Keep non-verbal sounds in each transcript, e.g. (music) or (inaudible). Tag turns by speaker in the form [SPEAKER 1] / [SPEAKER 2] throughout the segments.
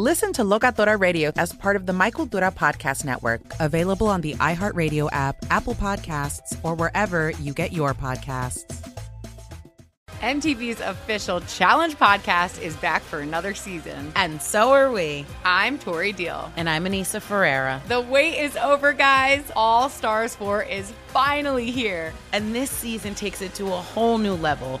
[SPEAKER 1] Listen to Locatora Radio as part of the My Cultura Podcast Network, available on the iHeartRadio app, Apple Podcasts, or wherever you get your podcasts.
[SPEAKER 2] MTV's official Challenge podcast is back for another season.
[SPEAKER 1] And so are we.
[SPEAKER 2] I'm Tori Deal.
[SPEAKER 1] And I'm Anissa Ferreira.
[SPEAKER 2] The wait is over, guys. All Stars 4 is finally here.
[SPEAKER 1] And this season takes it to a whole new level.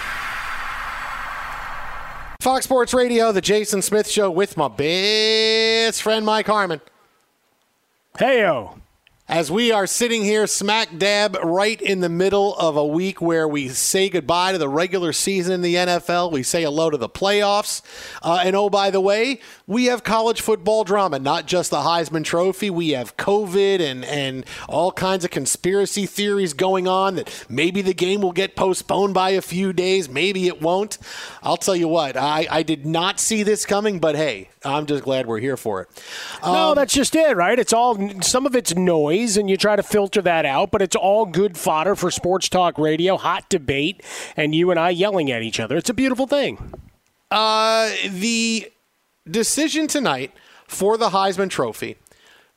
[SPEAKER 3] Fox Sports Radio, the Jason Smith Show with my best friend Mike Harmon.
[SPEAKER 4] Heyo.
[SPEAKER 3] As we are sitting here smack dab right in the middle of a week where we say goodbye to the regular season in the NFL, we say hello to the playoffs. Uh, and oh, by the way, we have college football drama, not just the Heisman Trophy. We have COVID and, and all kinds of conspiracy theories going on that maybe the game will get postponed by a few days, maybe it won't. I'll tell you what, I, I did not see this coming, but hey, I'm just glad we're here for it.
[SPEAKER 4] Um, no, that's just it, right? It's all some of it's noise, and you try to filter that out, but it's all good fodder for sports talk radio, hot debate, and you and I yelling at each other. It's a beautiful thing.
[SPEAKER 3] Uh, the decision tonight for the Heisman Trophy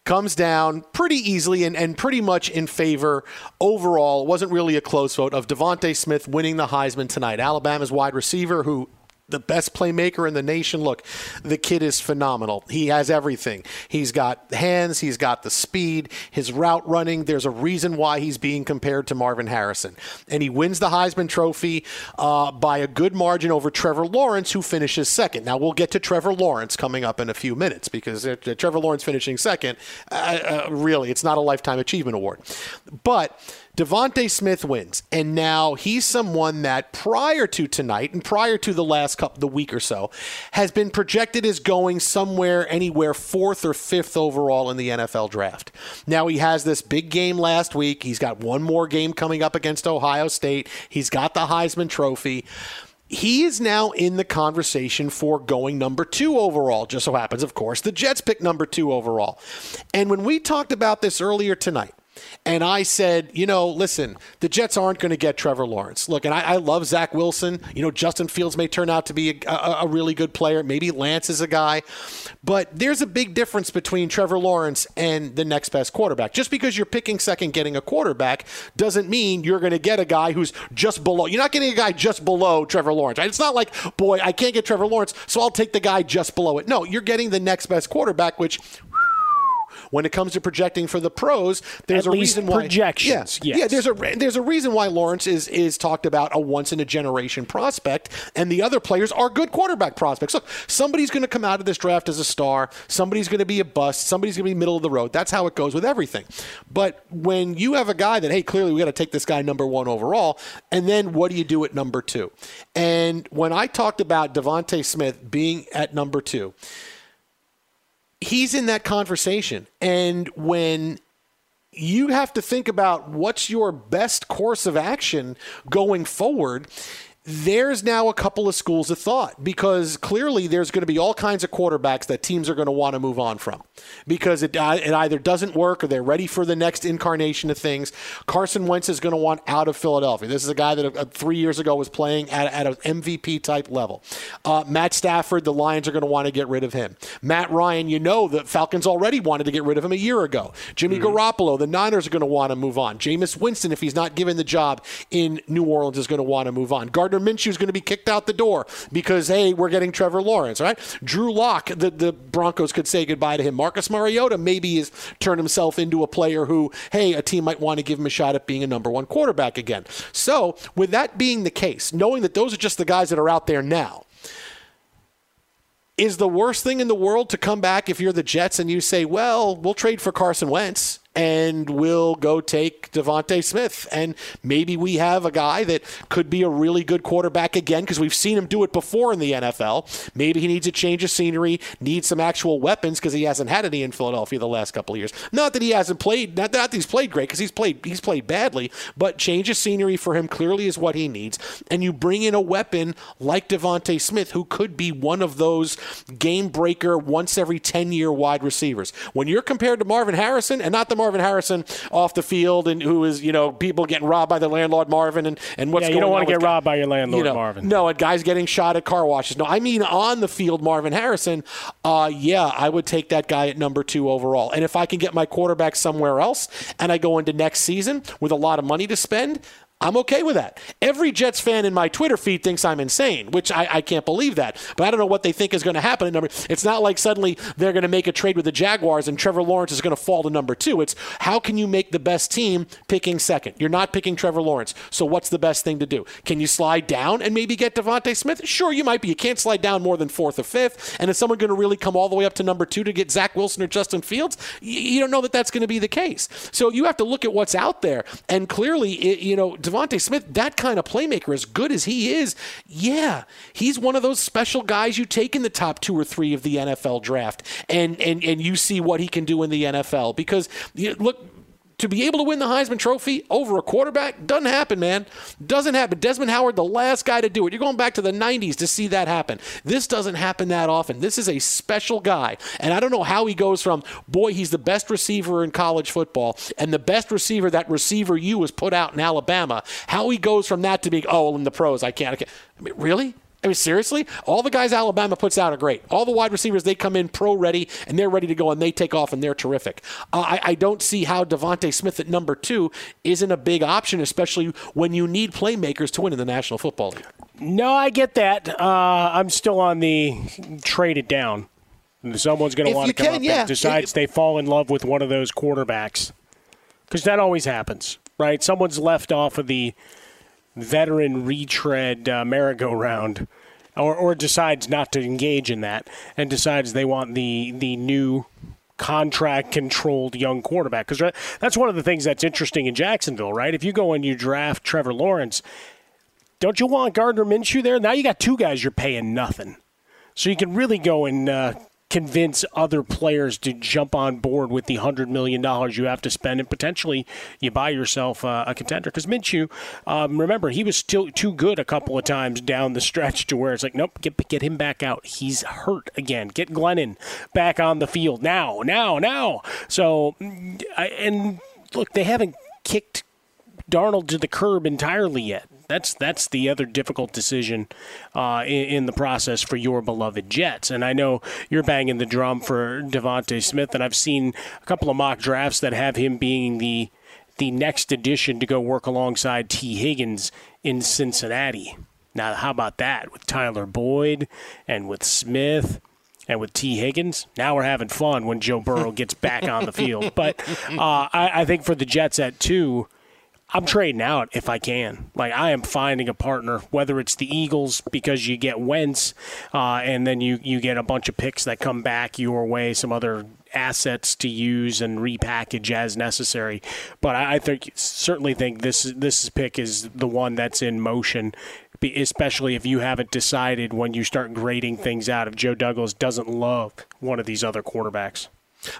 [SPEAKER 3] comes down pretty easily and, and pretty much in favor overall. It wasn't really a close vote of DeVonta Smith winning the Heisman tonight. Alabama's wide receiver who the best playmaker in the nation. Look, the kid is phenomenal. He has everything. He's got hands, he's got the speed, his route running. There's a reason why he's being compared to Marvin Harrison. And he wins the Heisman Trophy uh, by a good margin over Trevor Lawrence, who finishes second. Now, we'll get to Trevor Lawrence coming up in a few minutes because uh, Trevor Lawrence finishing second, uh, uh really, it's not a Lifetime Achievement Award. But DeVonta Smith wins, and now he's someone that prior to tonight and prior to the last couple the week or so has been projected as going somewhere anywhere fourth or fifth overall in the NFL draft. Now he has this big game last week. He's got one more game coming up against Ohio State. He's got the Heisman Trophy. he is now in the conversation for going number two overall. Just so happens, of course, the Jets pick number two overall. And when we talked about this earlier tonight, and I said, you know, listen, the Jets aren't going to get Trevor Lawrence. Look, and I, I, love Zach Wilson. You know, Justin Fields may turn out to be a, a, a, really good player. Maybe Lance is a guy. But there's a big difference between Trevor Lawrence and the next best quarterback. Just because you're picking second getting a quarterback doesn't mean you're going to get a guy who's just below. You're not getting a guy just below Trevor Lawrence. It's not like, boy, I can't get Trevor Lawrence, so I'll take the guy just below it. No, you're getting the next best quarterback, which when it comes to projecting for the pros, there's
[SPEAKER 4] At
[SPEAKER 3] a reason why
[SPEAKER 4] projections.
[SPEAKER 3] Yeah,
[SPEAKER 4] yes.
[SPEAKER 3] yeah. There's a there's a reason why Lawrence is is talked about a once in a generation prospect, and the other players are good quarterback prospects. Look, somebody's going to come out of this draft as a star. Somebody's going to be a bust. Somebody's going to be middle of the road. That's how it goes with everything. But when you have a guy that hey, clearly we got to take this guy number one overall, and then what do you do at number two? And when I talked about DeVonta Smith being at number two he's in that conversation. And when you have to think about what's your best course of action going forward, there's now a couple of schools of thought because clearly there's going to be all kinds of quarterbacks that teams are going to want to move on from because it, uh, it either doesn't work or they're ready for the next incarnation of things. Carson Wentz is going to want out of Philadelphia. This is a guy that uh, three years ago was playing at, at an MVP type level. Uh, Matt Stafford, the Lions are going to want to get rid of him. Matt Ryan, you know the Falcons already wanted to get rid of him a year ago. Jimmy mm-hmm. Garoppolo, the Niners are going to want to move on. Jameis Winston, if he's not given the job in New Orleans, is going to want to move on. Gardner Gardner Minshew is going to be kicked out the door because, hey, we're getting Trevor Lawrence, right? Drew Lock, the, the Broncos could say goodbye to him. Marcus Mariota maybe has turned himself into a player who, hey, a team might want to give him a shot at being a number one quarterback again. So, with that being the case, knowing that those are just the guys that are out there now, is the worst thing in the world to come back if you're the Jets and you say, well, we'll trade for Carson Wentz and we'll go take DeVonta Smith. And maybe we have a guy that could be a really good quarterback again because we've seen him do it before in the NFL. Maybe he needs a change of scenery, needs some actual weapons because he hasn't had any in Philadelphia the last couple of years. Not that he hasn't played, not that he's played great because he's played he's played badly, but change of scenery for him clearly is what he needs. And you bring in a weapon like DeVonta Smith who could be one of those game breaker once every 10 year wide receivers. When you're compared to Marvin Harrison and not the Harrison off the field and who is, you know, people getting robbed by the landlord Marvin and, and what's
[SPEAKER 4] yeah,
[SPEAKER 3] going on.
[SPEAKER 4] you don't want
[SPEAKER 3] to
[SPEAKER 4] get robbed by your landlord
[SPEAKER 3] you know,
[SPEAKER 4] Marvin.
[SPEAKER 3] No, a guys getting shot at car washes. No, I mean on the field Marvin Harrison. Uh, yeah, I would take that guy at number two overall. And if I can get my quarterback somewhere else and I go into next season with a lot of money to spend, I'm okay with that. Every Jets fan in my Twitter feed thinks I'm insane, which I, I can't believe that. But I don't know what they think is going to happen. Number, it's not like suddenly they're going to make a trade with the Jaguars and Trevor Lawrence is going to fall to number two. It's how can you make the best team picking second? You're not picking Trevor Lawrence. So what's the best thing to do? Can you slide down and maybe get DeVonta Smith? Sure, you might be. You can't slide down more than fourth or fifth. And is someone going to really come all the way up to number two to get Zach Wilson or Justin Fields? You, you don't know that that's going to be the case. So you have to look at what's out there. And clearly, it, you know, DeVonta Smith, that kind of playmaker, as good as he is, yeah, he's one of those special guys you take in the top two or three of the NFL draft, and and and you see what he can do in the NFL because look to be able to win the Heisman Trophy over a quarterback doesn't happen, man. Doesn't happen. Desmond Howard, the last guy to do it. You're going back to the 90s to see that happen. This doesn't happen that often. This is a special guy. And I don't know how he goes from, boy, he's the best receiver in college football and the best receiver that receiver you was put out in Alabama, how he goes from that to being, oh, in the pros, I can't. I, can't. I mean, really? I mean, seriously, all the guys Alabama puts out are great. All the wide receivers, they come in pro ready and they're ready to go and they take off and they're terrific. Uh, I, I, don't see how DeVonta Smith at number two isn't a big option, especially when you need playmakers to win in the National Football League.
[SPEAKER 4] No, I get that. Uh, I'm still on the trade it down. Someone's going to want to come
[SPEAKER 3] can,
[SPEAKER 4] up
[SPEAKER 3] yeah.
[SPEAKER 4] and decides they fall in love with one of those quarterbacks because that always happens, right? Someone's left off of the veteran retread uh, merry-go-round or, or decides not to engage in that and decides they want the the new contract controlled young quarterback because that's one of the things that's interesting in Jacksonville, right? If you go and you draft Trevor Lawrence, don't you want Gardner Minshew there? Now you got two guys you're paying nothing, so you can really go and uh, convince other players to jump on board with the $100 million you have to spend, and potentially you buy yourself uh, a contender. Because Minshew, um, remember, he was still too good a couple of times down the stretch to where it's like, nope, get, get him back out. He's hurt again. Get Glennon back on the field now, now, now. So, and look, they haven't kicked Darnold to the curb entirely yet. That's that's the other difficult decision uh, in, in, the process for your beloved Jets. And I know you're banging the drum for DeVonta Smith, and I've seen a couple of mock drafts that have him being the the next addition to go work alongside Tee Higgins in Cincinnati. Now, how about that with Tyler Boyd and with Smith? and with Tee Higgins, now we're having fun when Joe Burrow gets back on the field. But uh, I, I, think for the Jets at two, I'm trading out if I can. Like I am finding a partner, whether it's the Eagles because you get Wentz, uh, and then you you get a bunch of picks that come back your way, some other assets to use and repackage as necessary. But I, I think certainly think this this pick is the one that's in motion especially if you haven't decided when you start grading things out if Joe Douglas doesn't love one of these other quarterbacks.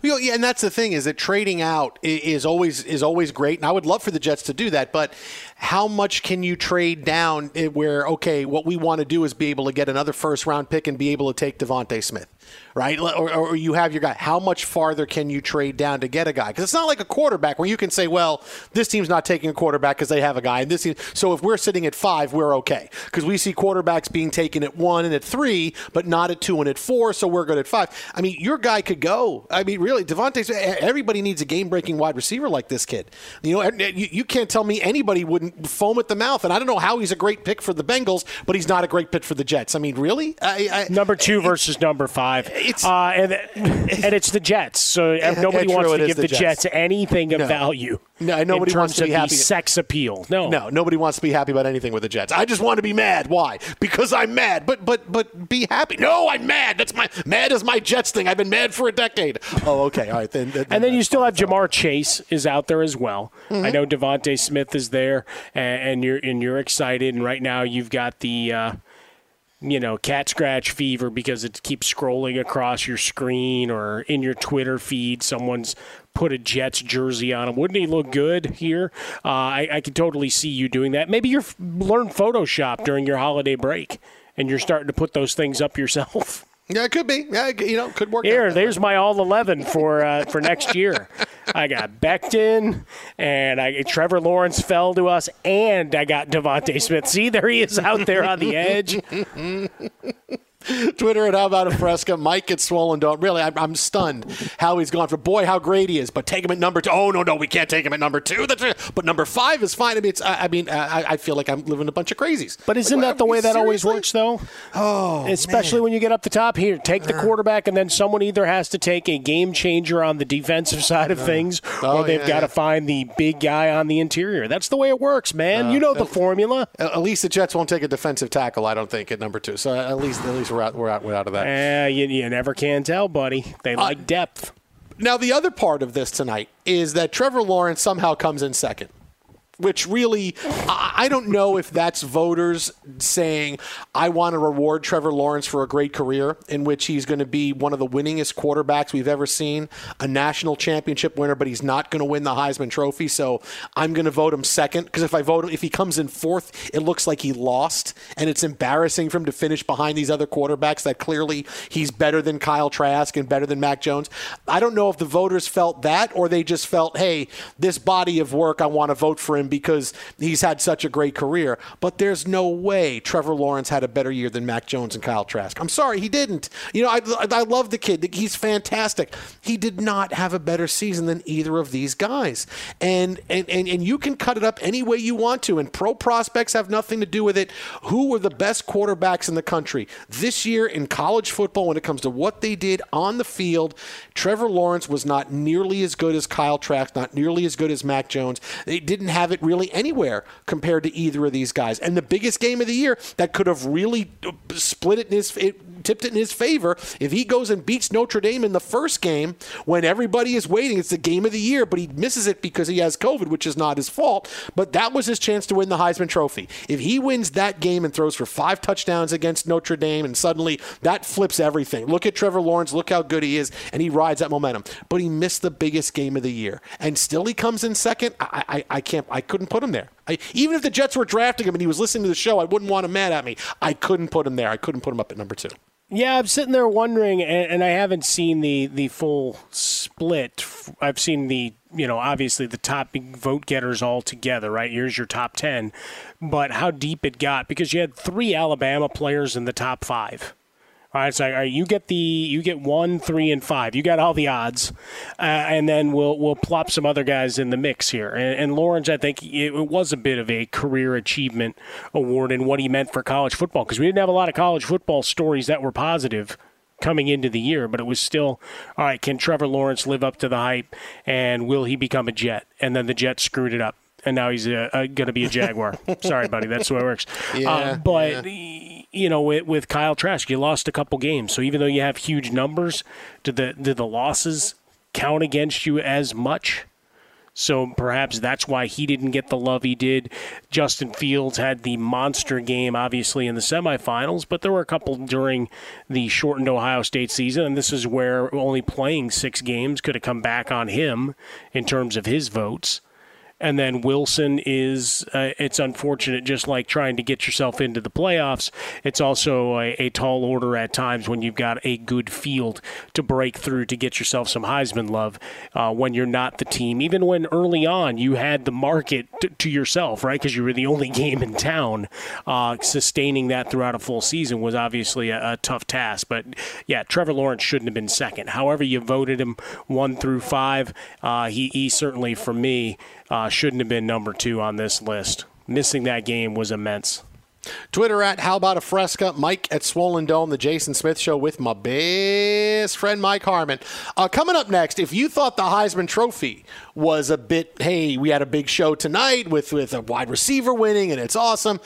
[SPEAKER 3] Yeah, and that's the thing is that trading out is always is always great, and I would love for the Jets to do that. But how much can you trade down eh, where okay, what we want to do is be able to get another first round pick and be able to take DeVonta Smith? Right? Or, or, you have your guy. How much farther can you trade down to get a guy? Because it's not like a quarterback where you can say, well, this team's not taking a quarterback because they have a guy. And this team, so if we're sitting at five, we're okay because we see quarterbacks being taken at one and at three, but not at two and at four. So we're good at five. I mean, your guy could go. I mean, really, DeVonta. Everybody needs a game-breaking wide receiver like this kid. You know, you, you can't tell me anybody wouldn't foam at the mouth. And I don't know how he's a great pick for the Bengals, but he's not a great pick for the Jets. I mean, really? I,
[SPEAKER 4] I, number two versus number five. It's uh, and and it's the Jets, so (laughs) nobody wants to give the, Jets. Jets. anything of no. value.
[SPEAKER 3] No, nobody wants to be happy.
[SPEAKER 4] Sex appeal. No,
[SPEAKER 3] no, nobody wants to be happy about anything with the Jets. I just want to be mad. Why? Because I'm mad. But but but be happy. No, I'm mad. That's my mad is my Jets thing. I've been mad for a decade. Oh, okay, all right. Then, then
[SPEAKER 4] and then you still have Ja'Marr Chase is out there as well. Mm-hmm. I know DeVonta Smith is there, and, and, you're and you're excited. And right now you've got the. Uh, you know, cat scratch fever because it keeps scrolling across your screen or in your Twitter feed. Someone's put a Jets jersey on him. Wouldn't he look good here? Uh, I, I could totally see you doing that. Maybe you learn Photoshop during your holiday break and you're starting to put those things up yourself.
[SPEAKER 3] Yeah, it could be. Yeah, you know, could work.
[SPEAKER 4] Here, there's my all eleven for uh, for next year. I got Becton, and I Trevor Lawrence fell to us, and I got DeVonta Smith. See, there he is out there on the edge.
[SPEAKER 3] Twitter and how about a Fresca? Mike gets swollen. Don't really. I'm, I'm, stunned how he's gone for. Boy, how great he is. But take him at number two. Oh no, no, we can't take him at number two. But number five is fine. I mean, it's, I, I mean, I, I, feel like I'm living a bunch of crazies.
[SPEAKER 4] But isn't
[SPEAKER 3] like,
[SPEAKER 4] that the way that always works, though?
[SPEAKER 3] Oh,
[SPEAKER 4] especially
[SPEAKER 3] man.
[SPEAKER 4] when you get up the top here. Take the uh. quarterback, and then someone either has to take a game changer on the defensive side of things, oh, or they've yeah, got to yeah. find the big guy on the interior. That's the way it works, man. Uh, you know the formula.
[SPEAKER 3] At least the Jets won't take a defensive tackle. I don't think at number two. So at least at least we're out we're out, we're out of that.
[SPEAKER 4] Eh, you, you never can tell, buddy. They uh, like uh, depth.
[SPEAKER 3] Now, the other part of this tonight is that Trevor Lawrence somehow comes in second which really, I don't know if that's voters saying, I want to reward Trevor Lawrence for a great career in which he's going to be one of the winningest quarterbacks we've ever seen, a national championship winner, but he's not going to win the Heisman Trophy. So I'm going to vote him second because if I vote him, if he comes in fourth, it looks like he lost. And it's embarrassing for him to finish behind these other quarterbacks that clearly he's better than Kyle Trask and better than Mac Jones. I don't know if the voters felt that or they just felt, hey, this body of work, I want to vote for him him because he's had such a great career. But there's no way Trevor Lawrence had a better year than Mac Jones and Kyle Trask. I'm sorry, he didn't. You know, I, I love the kid. He's fantastic. He did not have a better season than either of these guys. And, and, and, and you can cut it up any way you want to, and pro prospects have nothing to do with it. Who were the best quarterbacks in the country this year in college football when it comes to what they did on the field? Trevor Lawrence was not nearly as good as Kyle Trask, not nearly as good as Mac Jones. They didn't have it really anywhere compared to either of these guys. And the biggest game of the year that could have really uh, split it in his it, tipped it in his favor if he goes and beats Notre Dame in the first game when everybody is waiting. It's the game of the year, but he misses it because he has COVID, which is not his fault. But that was his chance to win the Heisman Trophy. If he wins that game and throws for five touchdowns against Notre Dame, and suddenly that flips everything. Look at Trevor Lawrence. Look how good he is, and he rides that momentum. But he missed the biggest game of the year, and still he comes in second. I, I, I can't. I couldn't put him there. I, even if the Jets were drafting him and he was listening to the show, I wouldn't want him mad at me. I couldn't put him there. I couldn't put him up at number two.
[SPEAKER 4] Yeah, I'm sitting there wondering, and, and I haven't seen the the full split. I've seen the you know obviously the top vote getters all together. Right, here's your top ten, but how deep it got because you had three Alabama players in the top five. All right, so all right, you get the you get one, three, and five. You got all the odds, uh, and then we'll we'll plop some other guys in the mix here. And, and Lawrence, I think it, it, was a bit of a career achievement award in what he meant for college football because we didn't have a lot of college football stories that were positive coming into the year, but it was still all right. Can Trevor Lawrence live up to the hype, and will he become a Jet? And then the Jets screwed it up and now he's going to be a Jaguar. (laughs) Sorry, buddy, that's the way it works.
[SPEAKER 3] Yeah,
[SPEAKER 4] uh, but
[SPEAKER 3] yeah
[SPEAKER 4] you know, with, with Kyle Trask, you lost a couple games. So even though you have huge numbers, did the did the losses count against you as much? So perhaps that's why he didn't get the love he did. Justin Fields had the monster game, obviously, in the semifinals, but there were a couple during the shortened Ohio State season, and this is where only playing six games could have come back on him in terms of his votes. And then Wilson is, uh, it's unfortunate, just like trying to get yourself into the playoffs. It's also a, a, tall order at times when you've got a good field to break through to get yourself some Heisman love uh, when you're not the team. Even when early on you had the market to, to yourself, right? Because you were the only (laughs) game in town. Uh, sustaining that throughout a full season was obviously a, a tough task. But yeah, Trevor Lawrence shouldn't have been second. However, you voted him one through five, uh, he, he certainly, for me, uh, shouldn't have been number two on this list. Missing that game was immense.
[SPEAKER 3] Twitter at How About a Fresca, Mike at Swollen Dome, the Jason Smith Show with my best friend Mike Harmon. Uh, coming up next, if you thought the Heisman Trophy was a bit, hey, we had a big show tonight with, with a wide receiver winning and it's awesome,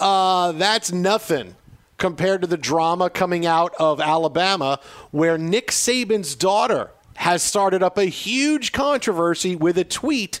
[SPEAKER 3] uh, that's nothing compared to the drama coming out of Alabama where Nick Saban's daughter has started up a huge controversy with a tweet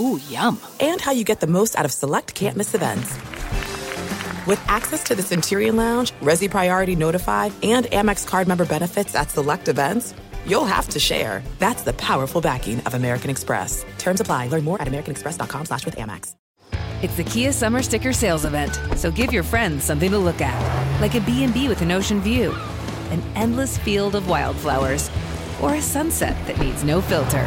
[SPEAKER 5] Ooh, yum.
[SPEAKER 6] And how you get the most out of select can't miss events. With access to the Centurion Lounge, Resy Priority Notified, and Amex card member benefits at select events, you'll have to share. That's the powerful backing of American Express. Terms apply. Learn more at americanexpress.com slash with Amex.
[SPEAKER 5] It's the Kia Summer Sticker Sales Event, so give your friends something to look at. Like a B&B with an ocean view, an endless field of wildflowers, or a sunset that needs no filter.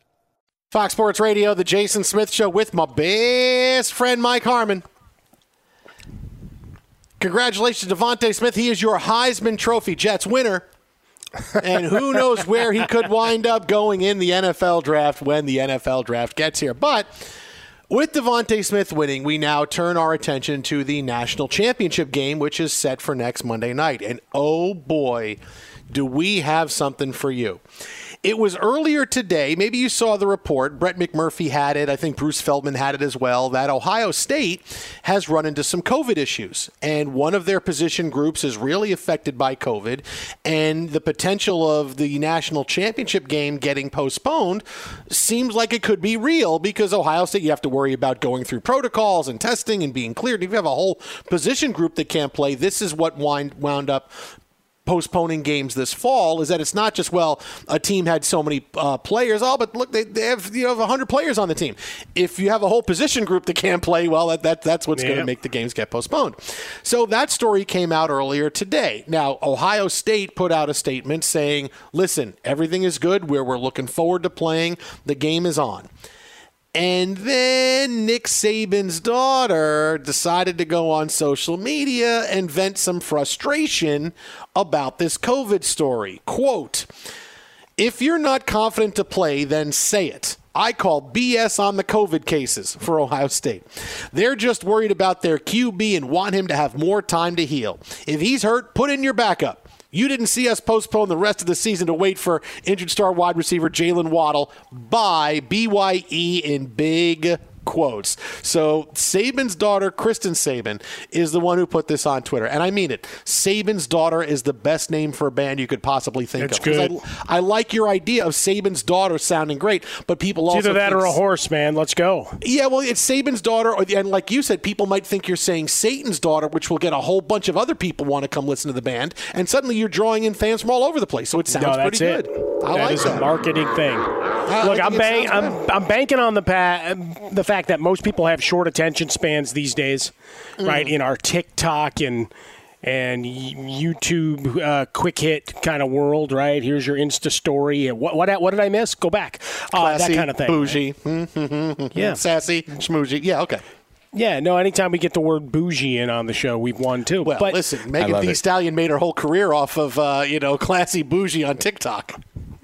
[SPEAKER 3] Fox Sports Radio, the Jason Smith Show with my best friend Mike Harmon. Congratulations, DeVonta Smith. He is your Heisman Trophy Jets winner. and who knows where he could wind up going in the NFL draft when the NFL draft gets here. But with DeVonta Smith winning, we now turn our attention to the national championship game, which is set for next Monday night. And oh boy, do we have something for you. It was earlier today. Maybe you saw the report. Brett McMurphy had it. I think Bruce Feldman had it as well. That Ohio State has run into some COVID issues. And one of their position groups is really affected by COVID. And the potential of the national championship game getting postponed seems like it could be real because Ohio State, you have to worry about going through protocols and testing and being cleared. If you have a whole position group that can't play, this is what wind, wound up postponing games this fall is that it's not just well a team had so many uh, players. Oh but look they, they have you know 100 players on the team. If you have a whole position group that can't play well that, that that's what's going to make the games get postponed. So that story came out earlier today. Now ohio state put out a statement saying listen everything is good. Where we're looking forward to playing. The game is on and then Nick Saban's daughter decided to go on social media and vent some frustration about this COVID story. Quote, if you're not confident to play, then say it. I call BS on the COVID cases for Ohio State. They're just worried about their QB and want him to have more time to heal. If he's hurt, put in your backup. You didn't see us postpone the rest of the season to wait for injured star wide receiver Jaylen Waddle. By BYE in big quotes. So Saban's daughter, Kristen Saban, is the one who put this on Twitter, and I mean it. Saban's daughter is the best name for a band you could possibly think
[SPEAKER 4] That's
[SPEAKER 3] of.
[SPEAKER 4] good.
[SPEAKER 3] I, I, like your idea of Saban's daughter sounding great, but people
[SPEAKER 4] it's
[SPEAKER 3] also
[SPEAKER 4] either that
[SPEAKER 3] think,
[SPEAKER 4] or a horse, man. Let's go.
[SPEAKER 3] Yeah, well, it's Saban's daughter, or, and like you said, people might think you're saying Satan's daughter, which will get a whole bunch of other people want to come listen to the band, and suddenly you're drawing in fans from all over the place. So it sounds
[SPEAKER 4] no, that's
[SPEAKER 3] pretty
[SPEAKER 4] it.
[SPEAKER 3] good. I
[SPEAKER 4] that
[SPEAKER 3] like
[SPEAKER 4] is
[SPEAKER 3] that.
[SPEAKER 4] a marketing thing.
[SPEAKER 3] I
[SPEAKER 4] Look, I'm,
[SPEAKER 3] it
[SPEAKER 4] bank, I'm, I'm banking on the pa- the fact that most people have short attention spans these days,
[SPEAKER 3] Mm.
[SPEAKER 4] right? In our TikTok and and YouTube uh, quick hit kind of world, right? Here's your Insta story. What what what did I miss? Go back. Uh, that kind of thing.
[SPEAKER 3] bougie, yeah, (laughs)
[SPEAKER 4] Yeah.
[SPEAKER 3] sassy, schmoozy. Yeah, okay.
[SPEAKER 4] Yeah, no. Anytime we get the word bougie in on the show, we've won too.
[SPEAKER 3] Well,
[SPEAKER 4] but
[SPEAKER 3] listen, Megan
[SPEAKER 4] love
[SPEAKER 3] Thee
[SPEAKER 4] it.
[SPEAKER 3] Stallion made her whole career off of uh, you know (laughs) classy bougie on TikTok.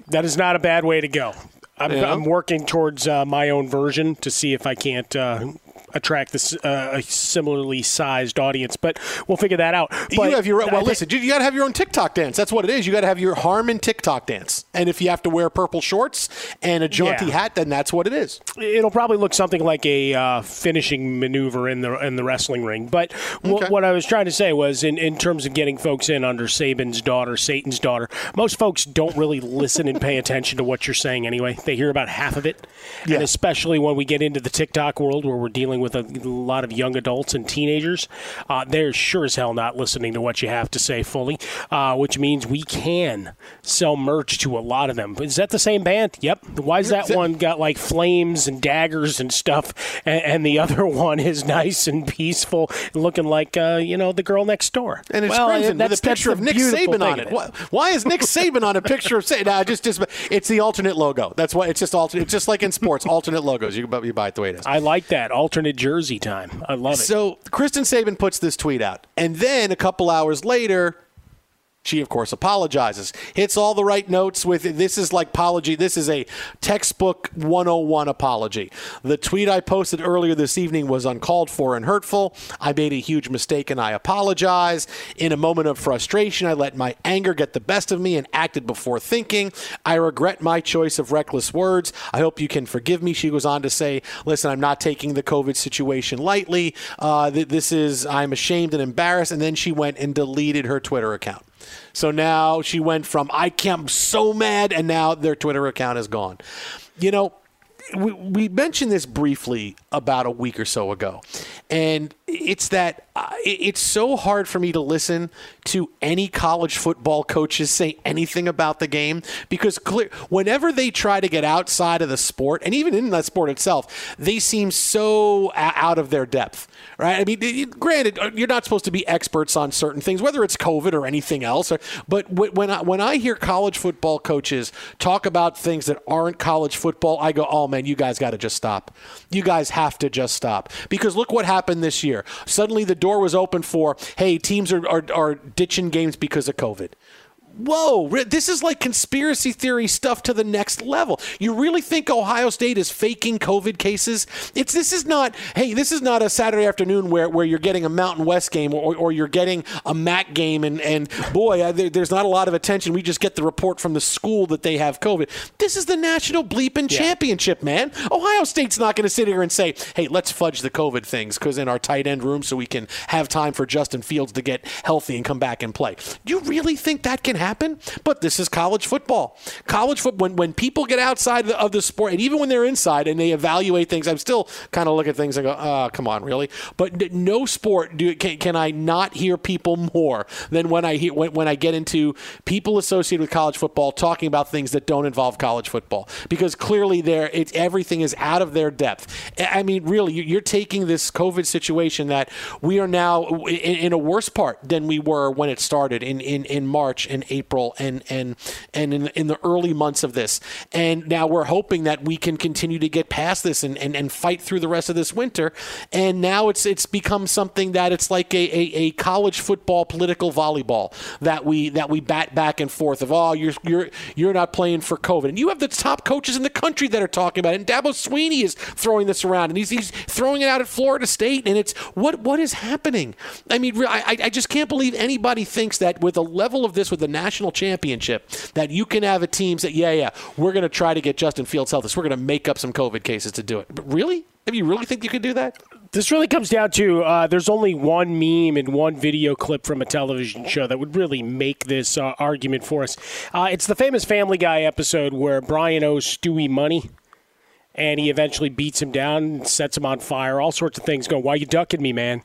[SPEAKER 4] That is not a bad way to go. I'm,
[SPEAKER 3] Yeah.
[SPEAKER 4] I'm working towards uh, my own version to see if I can't uh, attract this uh, a similarly sized audience, but we'll figure that out. But
[SPEAKER 3] you have your well. listen, you, you got to have your own TikTok dance. That's what it is. You got to have your Harmon TikTok dance. And if you have to wear purple shorts and a jaunty
[SPEAKER 4] Yeah.
[SPEAKER 3] hat, then that's what it is.
[SPEAKER 4] It'll probably look something like a uh, finishing maneuver in the in the wrestling ring. But wh-
[SPEAKER 3] Okay.
[SPEAKER 4] what I was trying to say was, in, in terms of getting folks in under Saban's daughter, Satan's daughter, most folks don't really listen and pay attention to what you're saying anyway. They hear about half of it,
[SPEAKER 3] Yeah.
[SPEAKER 4] and especially when we get into the TikTok world where we're dealing dealing with a lot of young adults and teenagers. Uh, they're sure as hell not listening to what you have to say fully, uh, which means we can sell merch to a lot of them. Is that the same band? Yep. Why is that one got like flames and daggers and stuff, and, and the other (laughs) one is nice and peaceful, looking like uh, you know the girl next door?
[SPEAKER 3] And it's
[SPEAKER 4] well,
[SPEAKER 3] crimson with a picture of Nick Saban on
[SPEAKER 4] thing
[SPEAKER 3] it. Why, why is Nick Saban on a picture of Saban? Nah, just, just, it's the alternate logo. That's why it's just alternate. It's just like in sports, alternate logos. You, you buy it the way it is.
[SPEAKER 4] I like that alternate jersey time. I love it.
[SPEAKER 3] So Kristen Saban puts this tweet out, and then a couple hours later, she of course apologizes. Hits all the right notes with this is like apology. This is a textbook 101 apology. The tweet I posted earlier this evening was uncalled for and hurtful. I made a huge mistake and I apologize. In a moment of frustration, I let my anger get the best of me and acted before thinking. I regret my choice of reckless words. I hope you can forgive me. She goes on to say, "Listen, I'm not taking the COVID situation lightly. Uh, th- this is I'm ashamed and embarrassed." And then she went and deleted her Twitter account. So now she went from I can't, I'm so mad, and now their Twitter account is gone. You know, we, we mentioned this briefly about a week or so ago, and it's that uh, it's so hard for me to listen to any college football coaches say anything about the game because clear whenever they try to get outside of the sport and even in that sport itself, they seem so out of their depth. Right? I mean, granted, uh, you're not supposed to be experts on certain things, whether it's COVID or anything else. But when I, when I hear college football coaches talk about things that aren't college football, I go, "Oh man, you guys got to just stop. You guys have to just stop." Because look what happened this year. Suddenly, the door was open for, "Hey, teams are are, are ditching games because of COVID." Whoa, this is like conspiracy theory stuff to the next level. You really think Ohio State is faking COVID cases? It's this is not. Hey, this is not a Saturday afternoon where, where you're getting a Mountain West game or, or you're getting a MAC game and and boy, there, there's not a lot of attention. We just get the report from the school that they have COVID. This is the national bleeping championship, man. Ohio State's not going to sit here and say, "Hey, let's fudge the COVID things because in our tight end room so we can have time for Justin Fields to get healthy and come back and play." You really think that can happen? But this is college football. College football. When when people get outside of the, of the sport, and even when they're inside and they evaluate things, I'm still kind of look at things and go, "Oh, come on, really?" But no sport do can, can I not hear people more than when I hear when, when I get into people associated with college football talking about things that don't involve college football because clearly there it's everything is out of their depth. I mean, really, you- you're taking this COVID situation that we are now in, in a worse part than we were when it started in, in, in March and April and and and in, in the early months of this. And now we're hoping that we can continue to get past this and, and, and fight through the rest of this winter. And now it's it's become something that it's like a, a, a college football political volleyball that we that we bat back and forth of oh you're you're you're not playing for COVID. And you have the top coaches in the country that are talking about it. And Dabo Swinney is throwing this around and he's he's throwing it out at Florida State. And it's what what is happening? I mean, I, I just can't believe anybody thinks that with a level of this, with the national championship, that you can have a team say, yeah, yeah, we're going to try to get Justin Fields healthy. We're going to make up some COVID cases to do it. But really? I mean, you really think you could do that?
[SPEAKER 4] This really comes down to uh, there's only one meme and one video clip from a television show that would really make this uh, argument for us. Uh, it's the famous Family Guy episode where Brian owes Stewie money. And he eventually beats him down, sets him on fire, all sorts of things. Going, why you ducking me, man?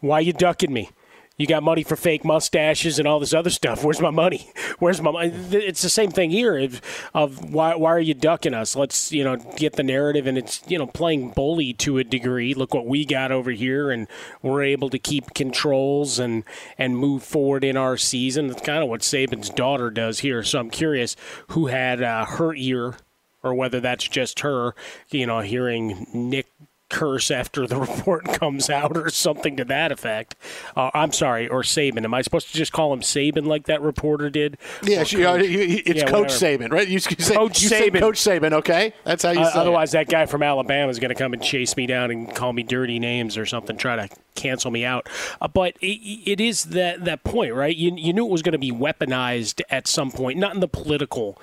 [SPEAKER 4] Why you ducking me? You got money for fake mustaches and all this other stuff. Where's my money? (laughs) Where's my money? It's the same thing here of, of why, why are you ducking us? Let's, you know, get the narrative. And it's, you know, playing bully to a degree. Look what we got over here. And we're able to keep controls and, and move forward in our season. That's kind of what Saban's daughter does here. So I'm curious who had uh, her ear or whether that's just her, you know, hearing Nick curse after the (laughs) report comes out or something to that effect. Uh, I'm sorry, or Saban. Am I supposed to just call him Saban like that reporter did?
[SPEAKER 3] Yeah, she, uh,
[SPEAKER 4] Coach?
[SPEAKER 3] you- it's
[SPEAKER 4] Yeah,
[SPEAKER 3] Coach
[SPEAKER 4] whatever.
[SPEAKER 3] Saban, right? You, you say,
[SPEAKER 4] Coach
[SPEAKER 3] you say
[SPEAKER 4] Saban.
[SPEAKER 3] Coach Saban, okay? That's how you
[SPEAKER 4] Uh,
[SPEAKER 3] say it.
[SPEAKER 4] otherwise, that guy from Alabama is going to come and chase me down and call me dirty names or something, try to cancel me out. Uh, but it, it is that that point, right? You, you knew it was going to be weaponized at some point, not in the political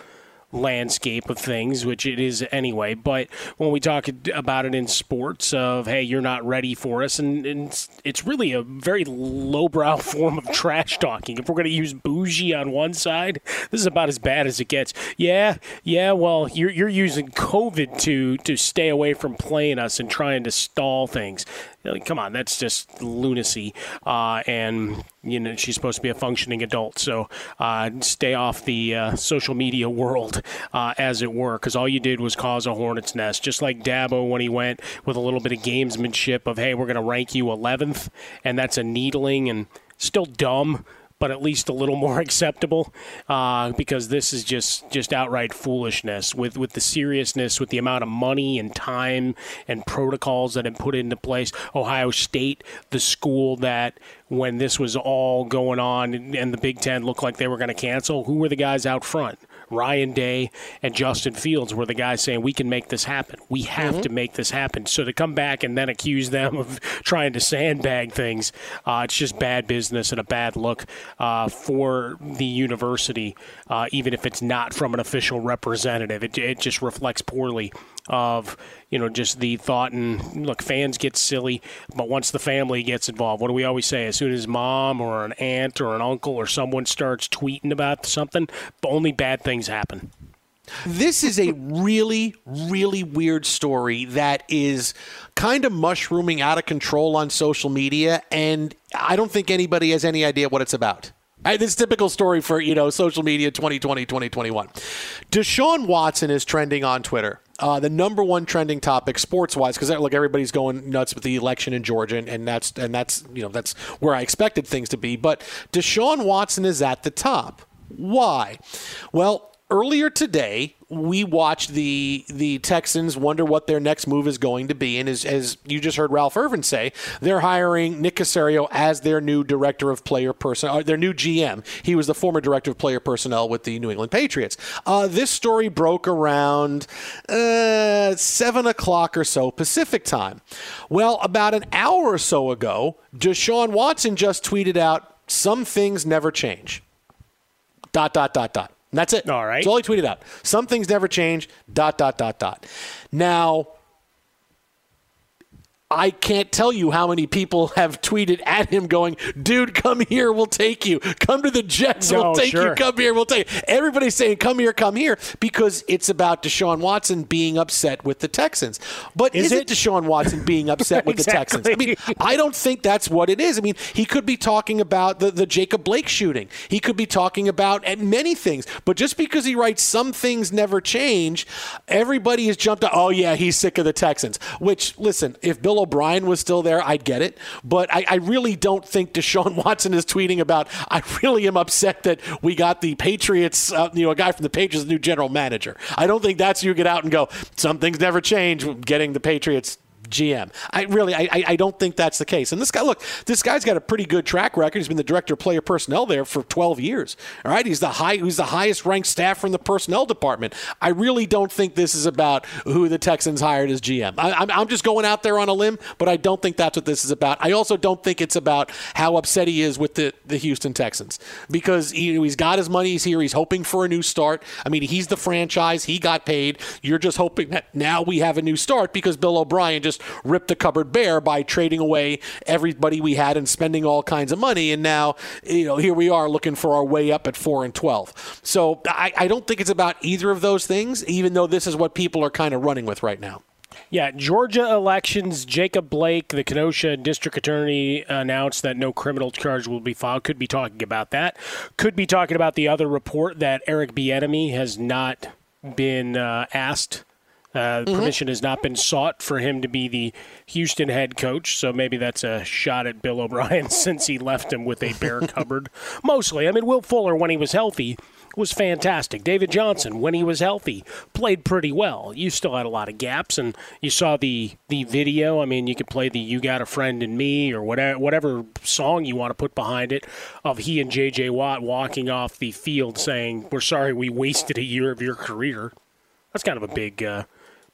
[SPEAKER 4] landscape of things, which it is anyway. But when we talk about it in sports, of hey, you're not ready for us, and, and it's really a very lowbrow (laughs) form of trash talking. If we're going to use bougie on one side, this is about as bad as it gets. Yeah, yeah. Well, you're you're using COVID to to stay away from playing us and trying to stall things. Come on, that's just lunacy. Uh, and you know she's supposed to be a functioning adult, so uh, stay off the uh, social media world, uh, as it were, because all you did was cause a hornet's nest. Just like Dabo when he went with a little bit of gamesmanship of, "Hey, we're going to rank you 11th," and that's a needling and still dumb but at least a little (laughs) more acceptable uh, because this is just just outright foolishness. With with the seriousness with the amount of money and time and protocols that have put into place ohio state the school that when this was all going on and the big ten looked like they were going to cancel who were the guys out front Ryan Day and Justin Fields were the guys saying we can make this happen. We have mm-hmm. to make this happen. So to come back and then accuse them of (laughs) trying to sandbag things, uh, it's just bad business and a bad look uh, for the university, uh, even if it's not from an official representative. It, it just reflects poorly of you know just the thought and look fans get silly but once the family gets involved what do we always say as soon as mom or an aunt or an uncle or someone starts tweeting about something only bad things happen.
[SPEAKER 3] This is a really, really weird story that is kind of mushrooming out of control on social media, and I don't think anybody has any idea what it's about. This typical story for you know social media 2020 2021 deshaun watson is trending on twitter uh, the number one trending topic sports wise because look everybody's going nuts with the election in georgia and that's and that's you know that's where i expected things to be but deshaun watson is at the top why well earlier today, we watched the the Texans wonder what their next move is going to be, and as, as you just heard Ralph Irvin say, they're hiring Nick Caserio as their new director of player personnel, uh, their new GM. He was the former director of player personnel with the New England Patriots. Uh, this story broke around uh, seven o'clock or so Pacific time. Well, about an hour or so ago, Deshaun Watson just tweeted out, "Some things never change." Dot dot dot dot. And that's it.
[SPEAKER 4] All right.
[SPEAKER 3] That's all he tweeted out. Some things never change. Dot, dot, dot, dot. Now, I can't tell you how many people have tweeted at him going, dude, come here, we'll take you. Come to the Jets, we'll take sure. you. Come here, we'll take you. Everybody's saying, come here, come here, because it's about Deshaun Watson being upset with the Texans. But is, is it Deshaun Watson being upset with (laughs) exactly. the Texans? I mean, I don't think that's what it is. I mean, he could be talking about the, the Jacob Blake shooting. He could be talking about many things. But just because he writes some things never change, everybody has jumped up, oh, yeah, he's sick of the Texans. Which, listen, if Bill Bill O'Brien was still there, I'd get it. But I, I really don't think Deshaun (laughs) Watson is tweeting about, I really am upset that we got the Patriots, uh, you know, a guy from the Patriots, new general manager. I don't think that's you get out and go, some things never change getting the Patriots GM. I really, I, I don't think that's the case. And this guy, look, this guy's got a pretty good track record. He's been the director of player personnel there for 12 years. All right, he's the high, he's the highest ranked staffer in the personnel department. I really don't think this is about who the Texans hired as GM. I, I'm, I'm just going out there on a limb, but I don't think that's what this is about. I also don't think it's about how upset he is with the, the Houston Texans because he, he's got his money. He's here. He's hoping for a new start. I mean, he's the franchise. He got paid. You're just hoping that now we have a new start because Bill O'Brien just just ripped the cupboard bare by trading away everybody we had and spending all kinds of money. And now, you know, here we are looking for our way up at four and twelve. So I, I don't think it's about either of those things, even though this is what people are kind of running with right now.
[SPEAKER 4] Yeah, Georgia elections. Jacob Blake, the Kenosha district attorney, announced that no criminal charge will be filed. Could be talking about that. Could be talking about the other report that Eric Bieniemy has not been uh, asked uh, mm-hmm. Permission has not been sought for him to be the Houston head coach, so maybe that's a shot at Bill O'Brien (laughs) since he left him with a bare (laughs) cupboard. Mostly, I mean, Will Fuller when he was healthy was fantastic. David Johnson, when he was healthy, played pretty well. You still had a lot of gaps, and you saw the the video. I mean, you could play the "You Got a Friend in Me" or whatever whatever song you want to put behind it of he and J.J. Watt walking off the field saying, "We're sorry we wasted a year of your career." That's kind of a big. Uh,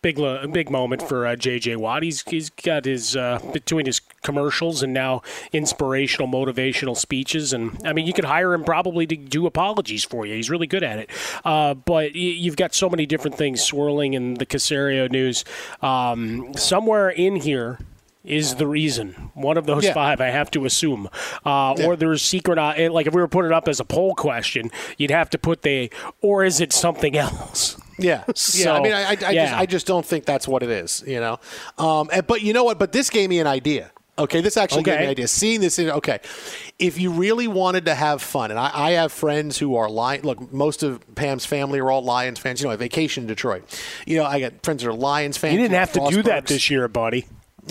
[SPEAKER 4] big lo- big moment for uh, J.J. Watt. He's he's got his uh, between his commercials and now inspirational, motivational speeches. And I mean, you could hire him probably to do apologies for you. He's really good at it. Uh, but y- you've got so many different things swirling in the Caserio news. Um, somewhere in here is the reason. One of those
[SPEAKER 3] Yeah.
[SPEAKER 4] five, I have to assume. Uh,
[SPEAKER 3] Yeah.
[SPEAKER 4] Or there's secret, uh, like if we were putting it up as a poll question, you'd have to put the, or is it something (laughs) else?
[SPEAKER 3] Yeah, yeah. I mean, I, I, I just. I just don't think that's what it is. You know, um, and, but you know what? But this gave me an idea. Okay, this actually gave me an idea. Seeing this, okay, if you really wanted to have fun, and I, I have friends who are Lion. Look, most of Pam's family are all Lions fans. You know, I vacation in Detroit. You know, I got friends that are Lions fans.
[SPEAKER 4] You didn't have to do that this year, buddy.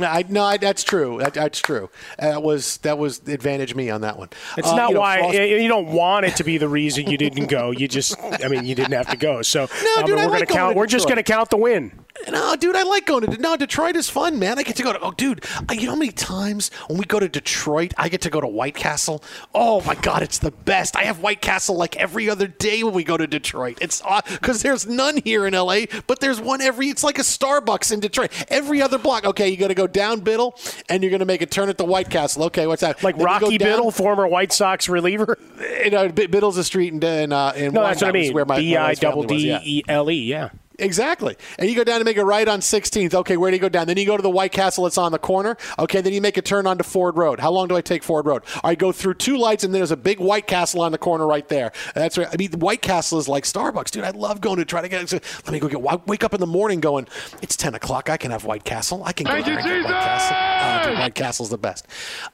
[SPEAKER 3] I, no, I, that's true. That, that's true. That was that was advantage me on that one.
[SPEAKER 4] It's
[SPEAKER 3] Uh,
[SPEAKER 4] not
[SPEAKER 3] you know,
[SPEAKER 4] why you don't want it to be the reason you didn't go. You just, I mean, you didn't have to go. So I
[SPEAKER 3] dude,
[SPEAKER 4] we're
[SPEAKER 3] like
[SPEAKER 4] gonna
[SPEAKER 3] going
[SPEAKER 4] count.
[SPEAKER 3] to
[SPEAKER 4] We're just gonna count the win.
[SPEAKER 3] No, dude, I like going to no Detroit is fun, man. I get to go to oh, dude, uh, you know how many times when we go to Detroit, I get to go to White Castle. Oh my God, it's the best. I have White Castle like every other day when we go to Detroit. It's because there's none here in L.A., but there's one every. It's like a Starbucks in Detroit. Every other block. Okay, you got to go down Biddle, and you're going to make a turn at the White Castle. Okay, what's that?
[SPEAKER 4] Like
[SPEAKER 3] Then
[SPEAKER 4] Rocky
[SPEAKER 3] down-
[SPEAKER 4] Biddle, former White Sox reliever. (laughs)
[SPEAKER 3] You know, Biddle's a street in in, uh, in
[SPEAKER 4] No, that's what I mean.
[SPEAKER 3] Where my,
[SPEAKER 4] B
[SPEAKER 3] where
[SPEAKER 4] double D. E L E. Yeah.
[SPEAKER 3] Exactly. And you go down to make a right on 16th. Okay, where do you go down? Then you go to the White Castle that's on the corner. Okay, then you make a turn onto Ford Road. How long do I take Ford Road? I go through two lights and then there's a big White Castle on the corner right there. That's right. I mean, the White Castle is like Starbucks, dude. I love going to try to get. Let me go get. Wake up in the morning going. It's 10 o'clock. I can have White Castle. I can go
[SPEAKER 7] Thank
[SPEAKER 3] there
[SPEAKER 7] you,
[SPEAKER 3] and get White Castle. Dude, White Castle's the best.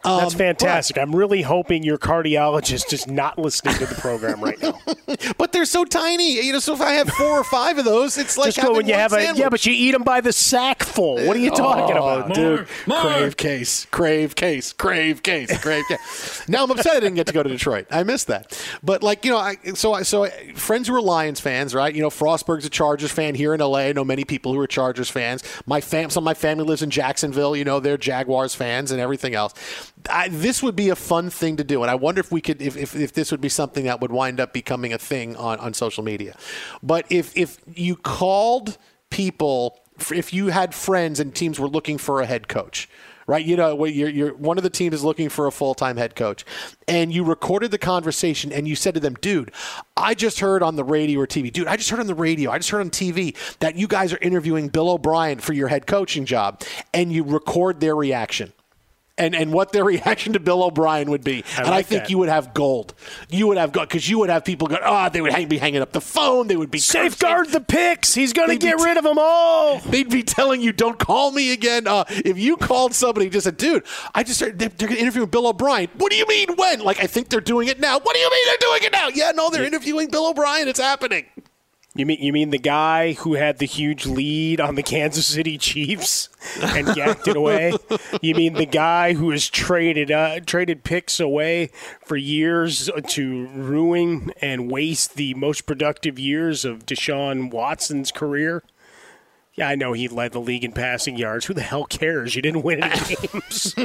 [SPEAKER 3] Um,
[SPEAKER 4] That's fantastic. I'm really hoping your cardiologist is not listening to the program right now. (laughs)
[SPEAKER 3] But they're so tiny. You know, so if I have four or five of those, it's like
[SPEAKER 4] Just go when you
[SPEAKER 3] one
[SPEAKER 4] have a yeah, but you eat them by the sackful. What are you talking
[SPEAKER 3] Oh,
[SPEAKER 4] about,
[SPEAKER 3] dude? Crave case, crave case, crave case, crave case. (laughs) now I'm upset I didn't get to go to Detroit. I missed that. But like you know, I, so I, so I, friends who are Lions fans, right? You know, Frostberg's a Chargers fan here in LA. I know many people who are Chargers fans. My fam, some of my family lives in Jacksonville. You know, they're Jaguars fans and everything else. I, this would be a fun thing to do, and I wonder if we could, if, if, if this would be something that would wind up becoming a thing on, on social media. But if if you called people, if you had friends and teams were looking for a head coach, right? You know, you're, you're one of the teams is looking for a full time head coach, and you recorded the conversation and you said to them, "Dude, I just heard on the radio or TV, dude, I just heard on the radio, I just heard on TV that you guys are interviewing Bill O'Brien for your head coaching job," and you record their reaction. And, and what their (laughs) reaction to Bill O'Brien would be, and I think
[SPEAKER 4] that.
[SPEAKER 3] you would have gold. You would have gold because you would have people go, oh, they would hang, be hanging up the phone. They would be
[SPEAKER 4] Safeguard the picks. He's going to get
[SPEAKER 3] t-
[SPEAKER 4] rid of them all.
[SPEAKER 3] They'd be telling you, "Don't call me again." Uh, if you called somebody, just said, "Dude, I just started, they're, they're going to interview Bill O'Brien." What do you mean when? Like I think they're doing it now. What do you mean they're doing it now? Yeah, no, they're interviewing Bill O'Brien. It's happening.
[SPEAKER 4] You mean you mean the guy who had the huge lead on the Kansas City Chiefs and yacked it away? You mean the guy who has traded uh, traded picks away for years to ruin and waste the most productive years of Deshaun Watson's career? Yeah, I know he led the league in passing yards. Who the hell cares? You didn't win any games. (laughs)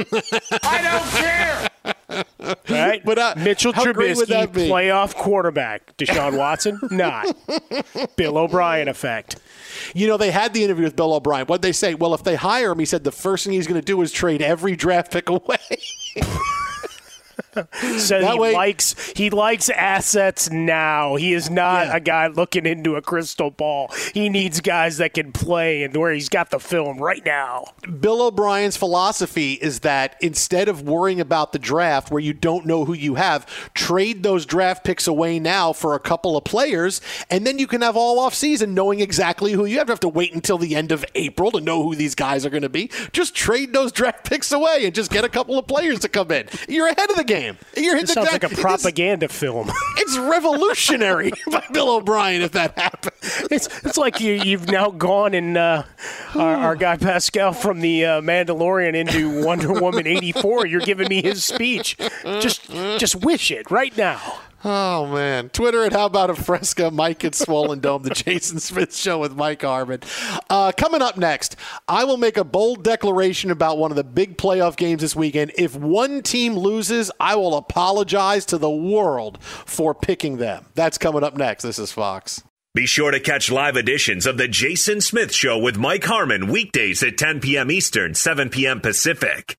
[SPEAKER 7] I don't care.
[SPEAKER 4] Right?
[SPEAKER 3] But, uh,
[SPEAKER 4] Mitchell
[SPEAKER 3] how
[SPEAKER 4] Trubisky, playoff quarterback. Deshaun Watson, (laughs) not. Bill O'Brien effect.
[SPEAKER 3] You know, they had the interview with Bill O'Brien. What'd they say? Well, if they hire him, he said the first thing he's going to do is trade every draft pick away. (laughs) (laughs)
[SPEAKER 4] said
[SPEAKER 3] That
[SPEAKER 4] he
[SPEAKER 3] way-
[SPEAKER 4] likes he likes assets now. He is not
[SPEAKER 3] Yeah.
[SPEAKER 4] a guy looking into a crystal ball. He needs guys that can play and where he's got the film right now.
[SPEAKER 3] Bill O'Brien's philosophy is that instead of worrying about the draft where you don't know who you have, trade those draft picks away now for a couple of players, and then you can have all off season knowing exactly who you have. You have to wait until the end of April to know who these guys are going to be. Just trade those draft (laughs) picks away and just get a couple of players to come in. You're ahead of the game. You're
[SPEAKER 4] It sounds like a
[SPEAKER 3] it's-
[SPEAKER 4] propaganda film. (laughs)
[SPEAKER 3] It's revolutionary (laughs) by Bill O'Brien if that happens.
[SPEAKER 4] It's it's like you you've now gone and uh, our, our guy Pascal from the uh, Mandalorian into Wonder Woman eighty four. You're giving me his speech. Just just wish it right now.
[SPEAKER 3] Oh man! Twitter at how about a Fresca, Mike at Swollen Dome, the Jason Smith Show with Mike Harmon. Uh, coming up next, I will make a bold declaration about one of the big playoff games this weekend. If one team loses, I will apologize to the world for picking them. That's coming up next. This is Fox.
[SPEAKER 8] Be sure to catch live editions of The Jason Smith Show with Mike Harmon weekdays at 10 p.m. Eastern, 7 p.m. Pacific.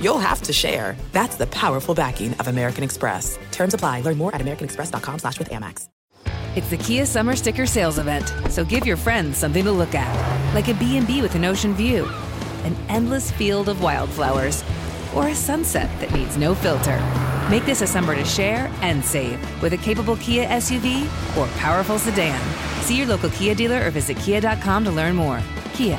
[SPEAKER 6] you'll have to share. That's the powerful backing of American Express. Terms apply. Learn more at americanexpress.com slash with Amex.
[SPEAKER 5] It's the Kia Summer Sticker Sales Event, so give your friends something to look at, like a B&B with an ocean view, an endless field of wildflowers, or a sunset that needs no filter. Make this a summer to share and save with a capable Kia SUV or powerful sedan. See your local Kia dealer or visit kia.com to learn more. Kia,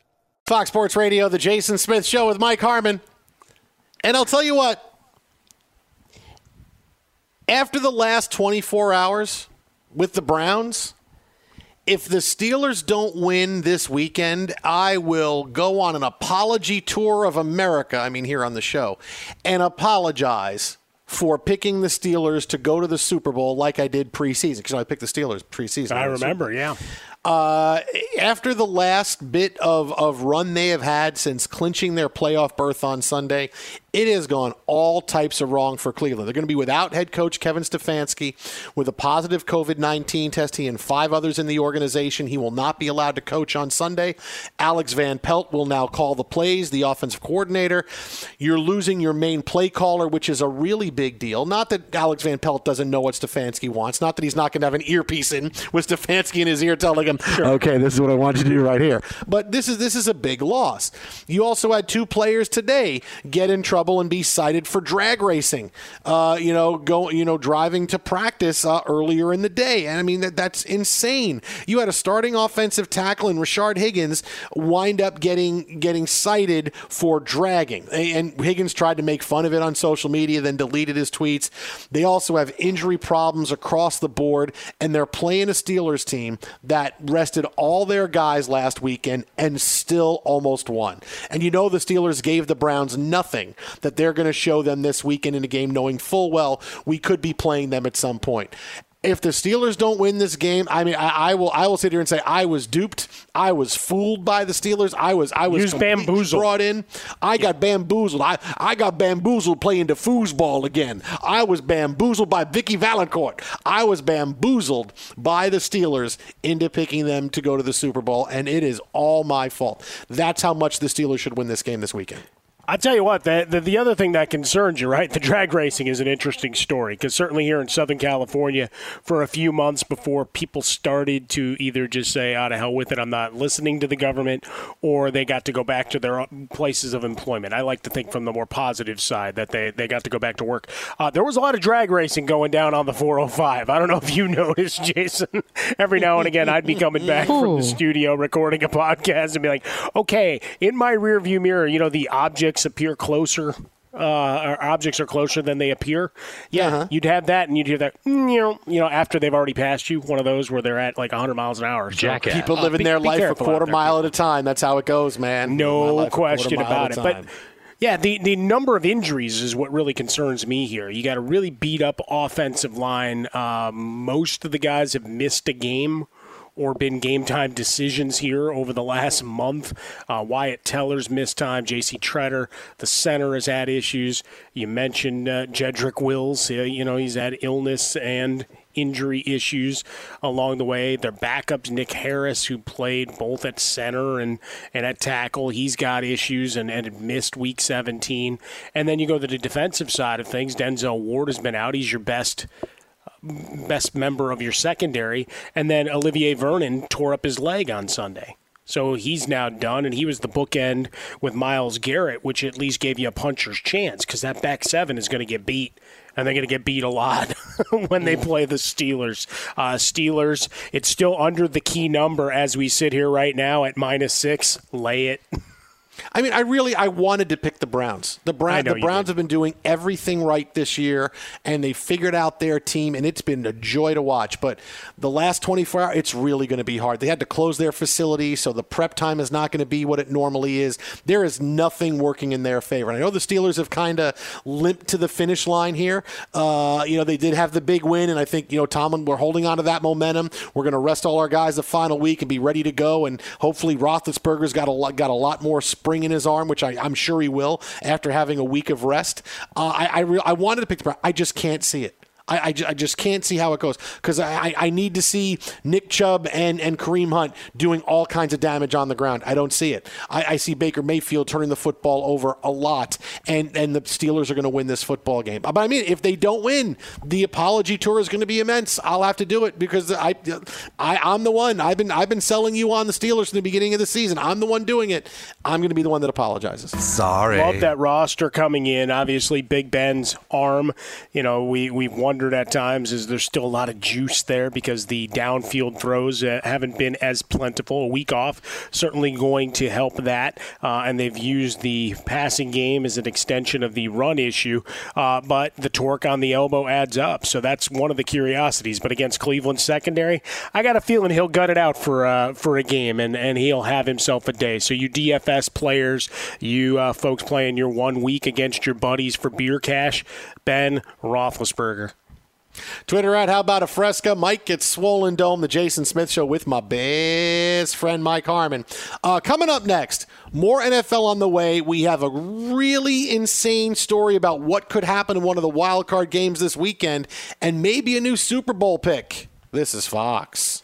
[SPEAKER 3] Fox Sports Radio, the Jason Smith Show with Mike Harmon. And I'll tell you what, after the last 24 hours with the Browns, if the Steelers don't win this weekend, I will go on an apology tour of America, I mean, here on the show, and apologize for picking the Steelers to go to the Super Bowl like I did preseason, because I picked the Steelers preseason.
[SPEAKER 4] I remember, yeah.
[SPEAKER 3] Uh, after the last bit of, of run they have had since clinching their playoff berth on Sunday, it has gone all types of wrong for Cleveland. They're going to be without head coach Kevin Stefanski with a positive COVID 19 test. He and five others in the organization. He will not be allowed to coach on Sunday. Alex Van Pelt will now call the plays, the offensive coordinator. You're losing your main play caller, which is a really big deal. Not that Alex Van Pelt doesn't know what Stefanski wants, not that he's not going to have an earpiece in with Stefanski in his ear telling. Okay, this is what I want you to do right here. But this is this is a big loss. You also had two players today get in trouble and be cited for drag racing. Uh, you know, go you know driving to practice uh, earlier in the day, and I mean that that's insane. You had a starting offensive tackle in Rashard Higgins wind up getting getting cited for dragging, and Higgins tried to make fun of it on social media, then deleted his tweets. They also have injury problems across the board, and they're playing a Steelers team that rested all their guys last weekend and still almost won. And you know the Steelers gave the Browns nothing that they're going to show them this weekend in a game, knowing full well we could be playing them at some point if the Steelers don't win this game, I mean, I, I, will I will sit here and say I was duped. I was fooled by the Steelers. I was I was
[SPEAKER 4] bamboozled.
[SPEAKER 3] brought in. I got bamboozled. I, I got bamboozled playing the foosball again. I was bamboozled by Vicki Vallencourt. I was bamboozled by the Steelers into picking them to go to the Super Bowl, and it is all my fault. That's how much the Steelers should win this game this weekend.
[SPEAKER 4] I tell you what, the, the, the other thing that concerns you, right? (laughs) The drag racing is an interesting story because certainly here in Southern California, for a few months before people started to either just say, "Out of hell with it, I'm not listening to the government," or they got to go back to their places of employment. I like to think from the more positive side that they, they got to go back to work. Uh, there was a lot of drag racing going down on the 405. I don't know if you (laughs) noticed, Jason. (laughs) Every now and again, I'd be coming back from the studio recording a podcast and be like, "Okay, in my rearview mirror, you know the objects." Objects appear closer uh, or objects are closer than they appear. Yeah, uh-huh. you'd have that, and you'd hear that, you know, you know, after they've already passed you, one of those where they're at like 100 miles an hour.
[SPEAKER 3] So People living uh, be, their be life a quarter mile at a time. That's how it goes, man.
[SPEAKER 4] No question about it. But yeah, the, the number of injuries is what really concerns me here. You got a really beat up offensive line. Um, most of the guys have missed a game or been game time decisions here over the last month. Uh, Wyatt Teller's missed time. J.C. Tretter, the center, has had issues. You mentioned uh, Jedrick Wills. You know, he's had illness and injury issues along the way. Their backups, Nick Harris, who played both at center and, and at tackle, he's got issues and, and missed week 17. And then you go to the defensive side of things. Denzel Ward has been out. He's your best best member of your secondary. And then Olivier Vernon tore up his leg on Sunday. So he's now done, and he was the bookend with Myles Garrett, which at least gave you a puncher's chance because that back seven is going to get beat, and they're going to get beat a lot (laughs) when they play the Steelers. Uh, Steelers, it's still under the key number as we sit here right now at minus six. Lay it. (laughs)
[SPEAKER 3] I mean, I really I wanted to pick the Browns. The Browns the Browns have been doing everything right this year, and they figured out their team, and it's been a joy to watch. But the last 24 hours, it's really going to be hard. They had to close their facility, so the prep time is not going to be what it normally is. There is nothing working in their favor. And I know the Steelers have kind of limped to the finish line here. Uh, you know, they did have the big win, and I think you know Tomlin, we're holding on to that momentum. We're going to rest all our guys the final week and be ready to go, and hopefully Roethlisberger's got a lot, got a lot more spring in his arm, which I, am sure he will after having a week of rest. Uh, I I, re- I wanted to pick the I just can't see it. I, I, I, just can't see how it goes because I, I need to see Nick Chubb and, and Kareem Hunt doing all kinds of damage on the ground. I don't see it. I, I see Baker Mayfield turning the football over a lot, and, and the Steelers are going to win this football game. But I mean, if they don't win, the apology tour is going to be immense. I'll have to do it because I, I I'm the one. I've been I've been selling you on the Steelers from the beginning of the season. I'm the one doing it. I'm going to be the one that apologizes.
[SPEAKER 9] Sorry.
[SPEAKER 4] Love that roster coming in. Obviously, Big Ben's arm. You know, we we've wondered wondered at times is there's still a lot of juice there because the downfield throws uh, haven't been as plentiful. A week off certainly going to help that, uh, and they've used the passing game as an extension of the run issue. Uh, but the torque on the elbow adds up, so that's one of the curiosities. But against Cleveland secondary, I got a feeling he'll gut it out for uh, for a game, and and he'll have himself a day. So you DFS players, you uh, folks playing your one week against your buddies for beer cash, Ben Roethlisberger.
[SPEAKER 3] Twitter at How About a Fresca. Mike gets swollen dome. The Jason Smith Show with my best friend Mike Harmon. Uh, coming up next, more NFL on the way. We have a really insane story about what could happen in one of the wild card games this weekend, and maybe a new Super Bowl pick. This is Fox.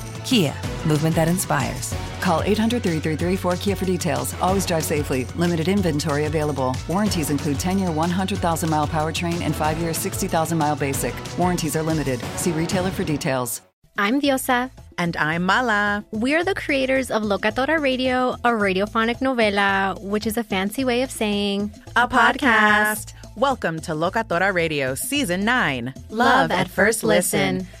[SPEAKER 5] Kia, movement that inspires.
[SPEAKER 10] Call 800 333 4KIA for details. Always drive safely. Limited inventory available. Warranties include 10 year 100,000 mile powertrain and 5 year 60,000 mile basic. Warranties are limited. See retailer for details.
[SPEAKER 11] I'm Diosa.
[SPEAKER 9] And I'm Mala.
[SPEAKER 11] We're the creators of Locatora Radio, a radiophonic novela, which is a fancy way of saying
[SPEAKER 9] a, podcast. Welcome to Locatora Radio Season 9
[SPEAKER 11] Love, Love at, First listen. listen.